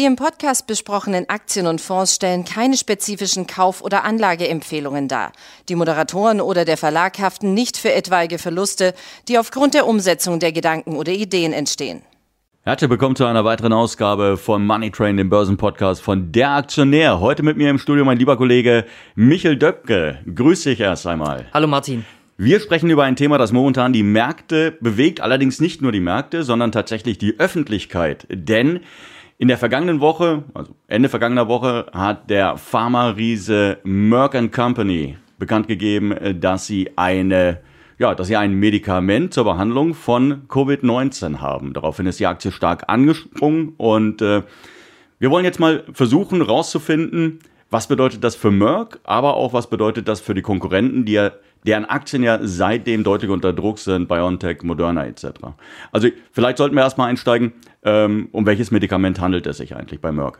Die im Podcast besprochenen Aktien und Fonds stellen keine spezifischen Kauf- oder Anlageempfehlungen dar. Die Moderatoren oder der Verlag haften nicht für etwaige Verluste, die aufgrund der Umsetzung der Gedanken oder Ideen entstehen. Herzlich willkommen zu einer weiteren Ausgabe von Money Train, dem Börsenpodcast von Der Aktionär. Heute mit mir im Studio mein lieber Kollege Michel Döpke. Grüß dich erst einmal. Hallo Martin. Wir sprechen über ein Thema, das momentan die Märkte bewegt, allerdings nicht nur die Märkte, sondern tatsächlich die Öffentlichkeit. Denn in der vergangenen Woche, also Ende vergangener Woche, hat der Pharma-Riese Merck Company bekannt gegeben, dass sie eine ja, dass sie ein Medikament zur Behandlung von Covid-19 haben. Daraufhin ist die Aktie stark angesprungen und äh, wir wollen jetzt mal versuchen herauszufinden, was bedeutet das für Merck, aber auch was bedeutet das für die Konkurrenten, die ja deren Aktien ja seitdem deutlich unter Druck sind, BioNTech, Moderna etc. Also vielleicht sollten wir erstmal einsteigen, ähm, um welches Medikament handelt es sich eigentlich bei Merck?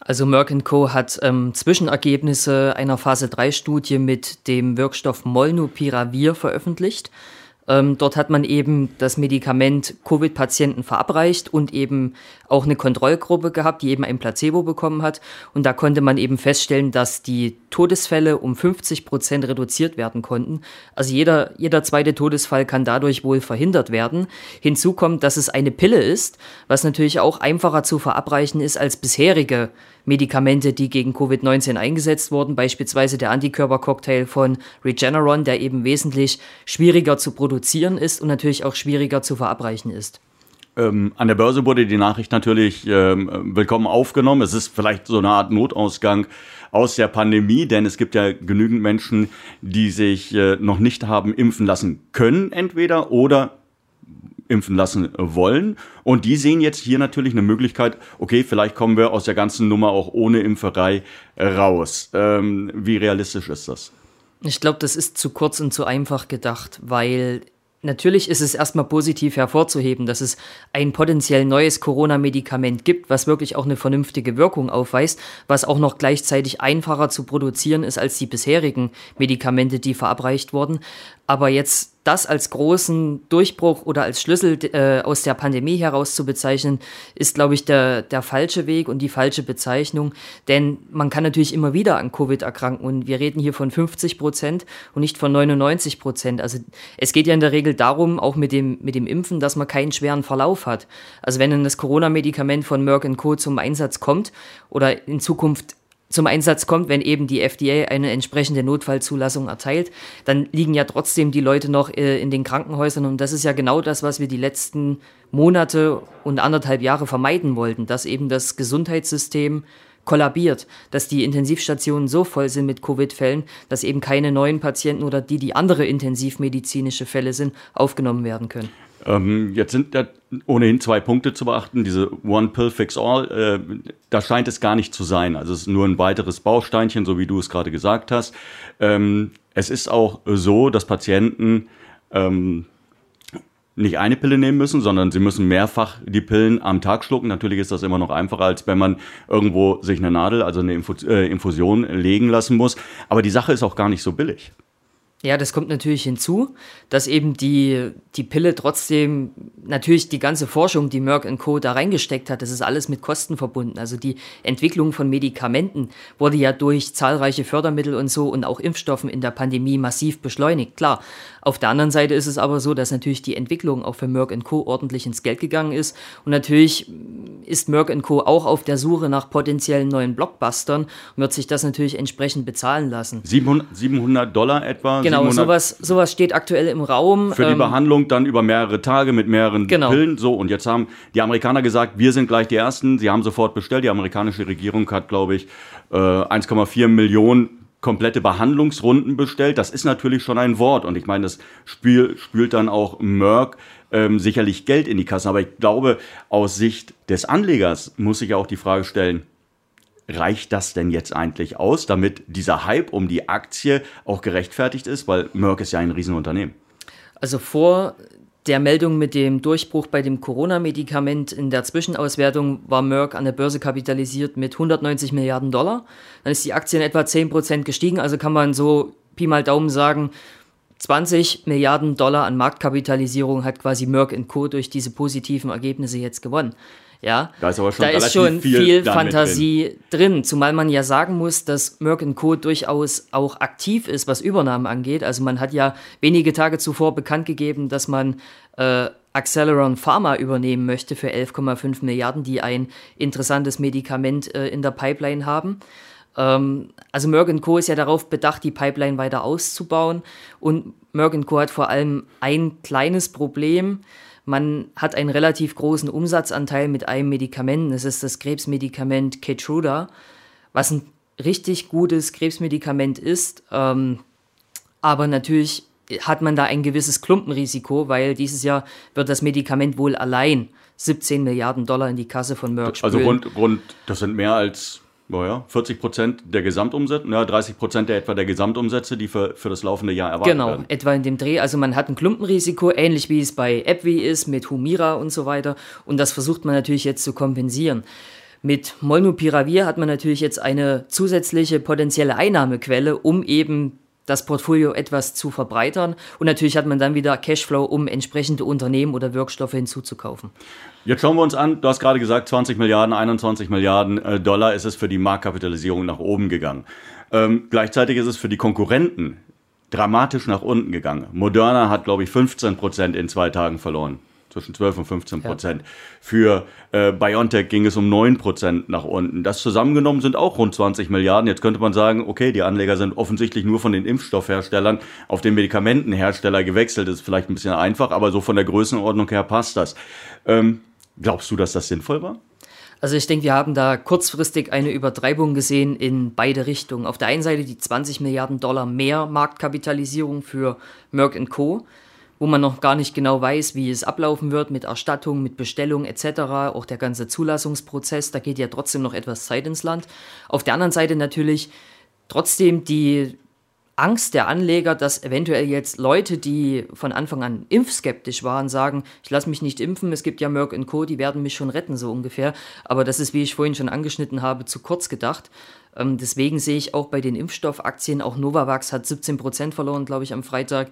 Also Merck Co. hat ähm, Zwischenergebnisse einer Phase-3-Studie mit dem Wirkstoff Molnupiravir veröffentlicht. Ähm, dort hat man eben das Medikament Covid-Patienten verabreicht und eben auch eine Kontrollgruppe gehabt, die eben ein Placebo bekommen hat. Und da konnte man eben feststellen, dass die Todesfälle um 50 Prozent reduziert werden konnten. Also jeder, jeder zweite Todesfall kann dadurch wohl verhindert werden. Hinzu kommt, dass es eine Pille ist, was natürlich auch einfacher zu verabreichen ist als bisherige Medikamente, die gegen Covid-19 eingesetzt wurden, beispielsweise der Antikörpercocktail von Regeneron, der eben wesentlich schwieriger zu produzieren ist und natürlich auch schwieriger zu verabreichen ist. Ähm, an der Börse wurde die Nachricht natürlich ähm, willkommen aufgenommen. Es ist vielleicht so eine Art Notausgang aus der Pandemie, denn es gibt ja genügend Menschen, die sich äh, noch nicht haben impfen lassen können, entweder oder impfen lassen wollen. Und die sehen jetzt hier natürlich eine Möglichkeit, okay, vielleicht kommen wir aus der ganzen Nummer auch ohne Impferei raus. Ähm, wie realistisch ist das? Ich glaube, das ist zu kurz und zu einfach gedacht, weil Natürlich ist es erstmal positiv hervorzuheben, dass es ein potenziell neues Corona-Medikament gibt, was wirklich auch eine vernünftige Wirkung aufweist, was auch noch gleichzeitig einfacher zu produzieren ist als die bisherigen Medikamente, die verabreicht wurden. Aber jetzt das als großen Durchbruch oder als Schlüssel äh, aus der Pandemie heraus zu bezeichnen, ist, glaube ich, der, der falsche Weg und die falsche Bezeichnung. Denn man kann natürlich immer wieder an Covid erkranken und wir reden hier von 50 Prozent und nicht von 99 Prozent. Also es geht ja in der Regel darum, auch mit dem, mit dem Impfen, dass man keinen schweren Verlauf hat. Also wenn dann das Corona-Medikament von Merck Co. zum Einsatz kommt oder in Zukunft zum Einsatz kommt, wenn eben die FDA eine entsprechende Notfallzulassung erteilt, dann liegen ja trotzdem die Leute noch äh, in den Krankenhäusern und das ist ja genau das, was wir die letzten Monate und anderthalb Jahre vermeiden wollten, dass eben das Gesundheitssystem kollabiert, dass die Intensivstationen so voll sind mit Covid-Fällen, dass eben keine neuen Patienten oder die, die andere intensivmedizinische Fälle sind, aufgenommen werden können. Ähm, jetzt sind da ohnehin zwei Punkte zu beachten. Diese One Pill Fix All, äh, da scheint es gar nicht zu sein. Also es ist nur ein weiteres Bausteinchen, so wie du es gerade gesagt hast. Ähm, es ist auch so, dass Patienten ähm, nicht eine Pille nehmen müssen, sondern sie müssen mehrfach die Pillen am Tag schlucken. Natürlich ist das immer noch einfacher, als wenn man irgendwo sich eine Nadel, also eine äh, Infusion legen lassen muss. Aber die Sache ist auch gar nicht so billig. Ja, das kommt natürlich hinzu, dass eben die, die Pille trotzdem, natürlich die ganze Forschung, die Merck Co. da reingesteckt hat, das ist alles mit Kosten verbunden. Also die Entwicklung von Medikamenten wurde ja durch zahlreiche Fördermittel und so und auch Impfstoffen in der Pandemie massiv beschleunigt. Klar, auf der anderen Seite ist es aber so, dass natürlich die Entwicklung auch für Merck Co. ordentlich ins Geld gegangen ist. Und natürlich ist Merck Co. auch auf der Suche nach potenziellen neuen Blockbustern und wird sich das natürlich entsprechend bezahlen lassen. 700, 700 Dollar etwa? Genau, sowas, sowas steht aktuell im Raum. Für die ähm, Behandlung dann über mehrere Tage mit mehreren genau. Pillen. So, und jetzt haben die Amerikaner gesagt, wir sind gleich die Ersten. Sie haben sofort bestellt. Die amerikanische Regierung hat, glaube ich, 1,4 äh, Millionen komplette Behandlungsrunden bestellt. Das ist natürlich schon ein Wort. Und ich meine, das Spiel spült dann auch Merck ähm, sicherlich Geld in die Kassen. Aber ich glaube, aus Sicht des Anlegers muss sich auch die Frage stellen, reicht das denn jetzt eigentlich aus, damit dieser Hype um die Aktie auch gerechtfertigt ist? Weil Merck ist ja ein Riesenunternehmen. Also vor der Meldung mit dem Durchbruch bei dem Corona-Medikament in der Zwischenauswertung war Merck an der Börse kapitalisiert mit 190 Milliarden Dollar. Dann ist die Aktie in etwa 10% gestiegen, also kann man so Pi mal Daumen sagen, 20 Milliarden Dollar an Marktkapitalisierung hat quasi Merck Co. durch diese positiven Ergebnisse jetzt gewonnen. Ja, da ist aber schon, da ist schon viel, viel Fantasie drin. drin. Zumal man ja sagen muss, dass Merck Co. durchaus auch aktiv ist, was Übernahmen angeht. Also man hat ja wenige Tage zuvor bekannt gegeben, dass man äh, Acceleron Pharma übernehmen möchte für 11,5 Milliarden, die ein interessantes Medikament äh, in der Pipeline haben. Ähm, also Merck Co. ist ja darauf bedacht, die Pipeline weiter auszubauen. Und Merck Co. hat vor allem ein kleines Problem. Man hat einen relativ großen Umsatzanteil mit einem Medikament. Das ist das Krebsmedikament Keytruda, was ein richtig gutes Krebsmedikament ist. Ähm, aber natürlich hat man da ein gewisses Klumpenrisiko, weil dieses Jahr wird das Medikament wohl allein 17 Milliarden Dollar in die Kasse von Merck spülen. Also rund, rund das sind mehr als naja, 40 Prozent der Gesamtumsätze, ja, 30 Prozent der etwa der Gesamtumsätze, die für, für das laufende Jahr erwartet genau, werden. Genau, etwa in dem Dreh. Also man hat ein Klumpenrisiko, ähnlich wie es bei AbbVie ist, mit Humira und so weiter. Und das versucht man natürlich jetzt zu kompensieren. Mit Molnupiravir hat man natürlich jetzt eine zusätzliche potenzielle Einnahmequelle, um eben das Portfolio etwas zu verbreitern. Und natürlich hat man dann wieder Cashflow, um entsprechende Unternehmen oder Wirkstoffe hinzuzukaufen. Jetzt schauen wir uns an, du hast gerade gesagt, 20 Milliarden, 21 Milliarden äh, Dollar ist es für die Marktkapitalisierung nach oben gegangen. Ähm, gleichzeitig ist es für die Konkurrenten dramatisch nach unten gegangen. Moderna hat, glaube ich, 15 Prozent in zwei Tagen verloren zwischen 12 und 15 Prozent. Ja. Für äh, BioNTech ging es um 9 Prozent nach unten. Das zusammengenommen sind auch rund 20 Milliarden. Jetzt könnte man sagen, okay, die Anleger sind offensichtlich nur von den Impfstoffherstellern auf den Medikamentenhersteller gewechselt. Das ist vielleicht ein bisschen einfach, aber so von der Größenordnung her passt das. Ähm, glaubst du, dass das sinnvoll war? Also ich denke, wir haben da kurzfristig eine Übertreibung gesehen in beide Richtungen. Auf der einen Seite die 20 Milliarden Dollar mehr Marktkapitalisierung für Merck Co wo man noch gar nicht genau weiß, wie es ablaufen wird mit Erstattung, mit Bestellung etc. Auch der ganze Zulassungsprozess, da geht ja trotzdem noch etwas Zeit ins Land. Auf der anderen Seite natürlich trotzdem die Angst der Anleger, dass eventuell jetzt Leute, die von Anfang an impfskeptisch waren, sagen, ich lasse mich nicht impfen, es gibt ja Merck Co., die werden mich schon retten, so ungefähr. Aber das ist, wie ich vorhin schon angeschnitten habe, zu kurz gedacht. Ähm, deswegen sehe ich auch bei den Impfstoffaktien, auch Novavax hat 17 Prozent verloren, glaube ich, am Freitag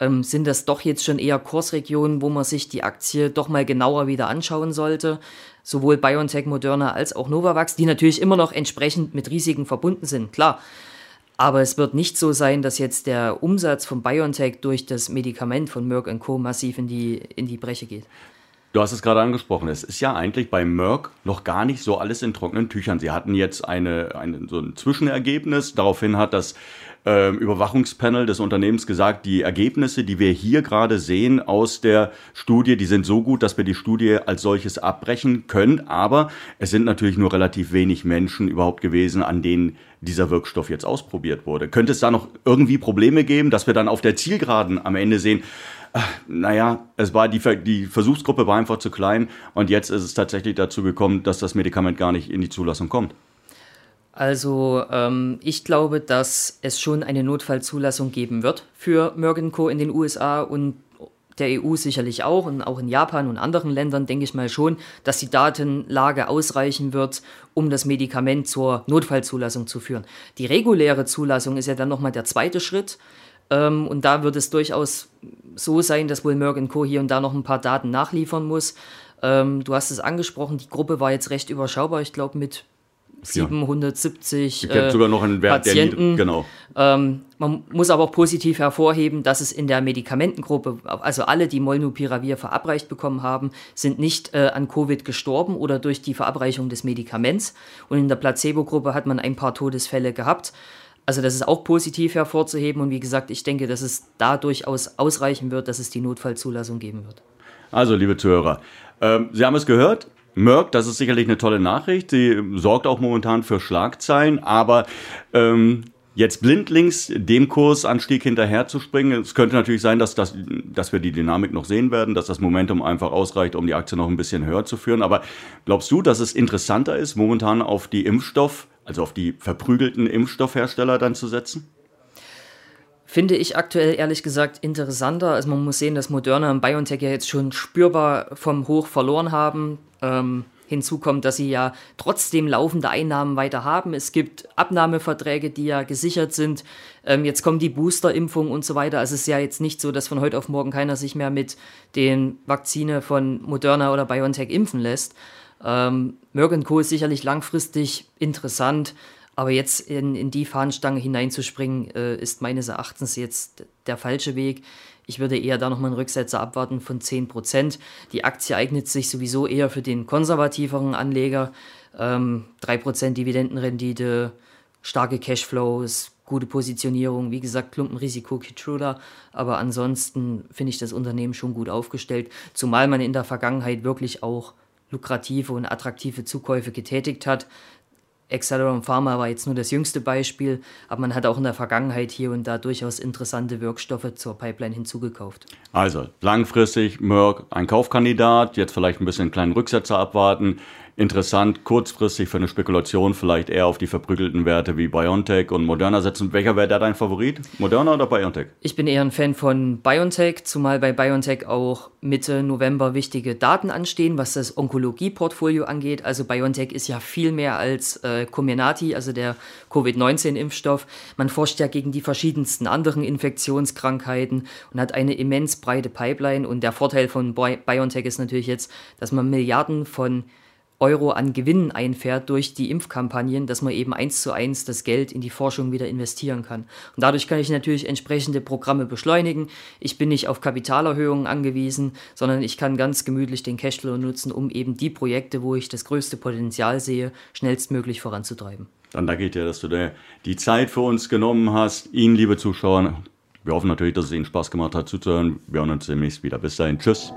ähm, sind das doch jetzt schon eher Kursregionen, wo man sich die Aktie doch mal genauer wieder anschauen sollte. Sowohl BioNTech, Moderna als auch Novavax, die natürlich immer noch entsprechend mit Risiken verbunden sind, klar. Aber es wird nicht so sein, dass jetzt der Umsatz von BioNTech durch das Medikament von Merck Co. massiv in die, in die Breche geht. Du hast es gerade angesprochen. Es ist ja eigentlich bei Merck noch gar nicht so alles in trockenen Tüchern. Sie hatten jetzt eine, eine, so ein Zwischenergebnis. Daraufhin hat das äh, Überwachungspanel des Unternehmens gesagt, die Ergebnisse, die wir hier gerade sehen aus der Studie, die sind so gut, dass wir die Studie als solches abbrechen können. Aber es sind natürlich nur relativ wenig Menschen überhaupt gewesen, an denen dieser Wirkstoff jetzt ausprobiert wurde. Könnte es da noch irgendwie Probleme geben, dass wir dann auf der Zielgeraden am Ende sehen, naja, es war die, die Versuchsgruppe war einfach zu klein und jetzt ist es tatsächlich dazu gekommen, dass das Medikament gar nicht in die Zulassung kommt. Also ähm, ich glaube, dass es schon eine Notfallzulassung geben wird für Merck Co. in den USA und der EU sicherlich auch und auch in Japan und anderen Ländern denke ich mal schon, dass die Datenlage ausreichen wird, um das Medikament zur Notfallzulassung zu führen. Die reguläre Zulassung ist ja dann nochmal der zweite Schritt. Ähm, und da wird es durchaus so sein, dass wohl Merck Co. hier und da noch ein paar Daten nachliefern muss. Ähm, du hast es angesprochen, die Gruppe war jetzt recht überschaubar. Ich glaube, mit 770 ja. äh, sogar noch einen Wert, Patienten. Der genau. Ähm, man muss aber auch positiv hervorheben, dass es in der Medikamentengruppe, also alle, die Molnupiravir verabreicht bekommen haben, sind nicht äh, an Covid gestorben oder durch die Verabreichung des Medikaments. Und in der Placebo-Gruppe hat man ein paar Todesfälle gehabt. Also das ist auch positiv hervorzuheben und wie gesagt, ich denke, dass es da durchaus ausreichen wird, dass es die Notfallzulassung geben wird. Also, liebe Zuhörer, äh, Sie haben es gehört. Merck, das ist sicherlich eine tolle Nachricht. Sie sorgt auch momentan für Schlagzeilen, aber ähm, jetzt blindlings dem Kursanstieg hinterherzuspringen, es könnte natürlich sein, dass, das, dass wir die Dynamik noch sehen werden, dass das Momentum einfach ausreicht, um die Aktie noch ein bisschen höher zu führen. Aber glaubst du, dass es interessanter ist, momentan auf die Impfstoff- also auf die verprügelten Impfstoffhersteller dann zu setzen? Finde ich aktuell ehrlich gesagt interessanter. Also man muss sehen, dass Moderna und BioNTech ja jetzt schon spürbar vom Hoch verloren haben. Ähm, hinzu kommt, dass sie ja trotzdem laufende Einnahmen weiter haben. Es gibt Abnahmeverträge, die ja gesichert sind. Ähm, jetzt kommen die Boosterimpfungen und so weiter. Also es ist ja jetzt nicht so, dass von heute auf morgen keiner sich mehr mit den Vakzine von Moderna oder BioNTech impfen lässt. Ähm, Merck Co. ist sicherlich langfristig interessant, aber jetzt in, in die Fahnenstange hineinzuspringen, äh, ist meines Erachtens jetzt der falsche Weg. Ich würde eher da nochmal einen Rücksetzer abwarten von 10%. Die Aktie eignet sich sowieso eher für den konservativeren Anleger. Ähm, 3% Dividendenrendite, starke Cashflows, gute Positionierung, wie gesagt, Klumpenrisiko Keytruda, aber ansonsten finde ich das Unternehmen schon gut aufgestellt, zumal man in der Vergangenheit wirklich auch lukrative und attraktive Zukäufe getätigt hat. Acceleron Pharma war jetzt nur das jüngste Beispiel, aber man hat auch in der Vergangenheit hier und da durchaus interessante Wirkstoffe zur Pipeline hinzugekauft. Also langfristig Merck ein Kaufkandidat, jetzt vielleicht ein bisschen einen kleinen Rücksetzer abwarten interessant, kurzfristig für eine Spekulation vielleicht eher auf die verprügelten Werte wie BioNTech und Moderna setzen. Welcher wäre da dein Favorit? Moderna oder BioNTech? Ich bin eher ein Fan von BioNTech, zumal bei BioNTech auch Mitte November wichtige Daten anstehen, was das Onkologie-Portfolio angeht. Also BioNTech ist ja viel mehr als äh, Comirnaty, also der Covid-19-Impfstoff. Man forscht ja gegen die verschiedensten anderen Infektionskrankheiten und hat eine immens breite Pipeline. Und der Vorteil von BioNTech ist natürlich jetzt, dass man Milliarden von Euro an Gewinnen einfährt durch die Impfkampagnen, dass man eben eins zu eins das Geld in die Forschung wieder investieren kann. Und dadurch kann ich natürlich entsprechende Programme beschleunigen. Ich bin nicht auf Kapitalerhöhungen angewiesen, sondern ich kann ganz gemütlich den Cashflow nutzen, um eben die Projekte, wo ich das größte Potenzial sehe, schnellstmöglich voranzutreiben. Dann danke ich dir, dass du dir die Zeit für uns genommen hast. Ihnen, liebe Zuschauer, wir hoffen natürlich, dass es Ihnen Spaß gemacht hat zuzuhören. Wir hören uns demnächst wieder. Bis dahin. Tschüss.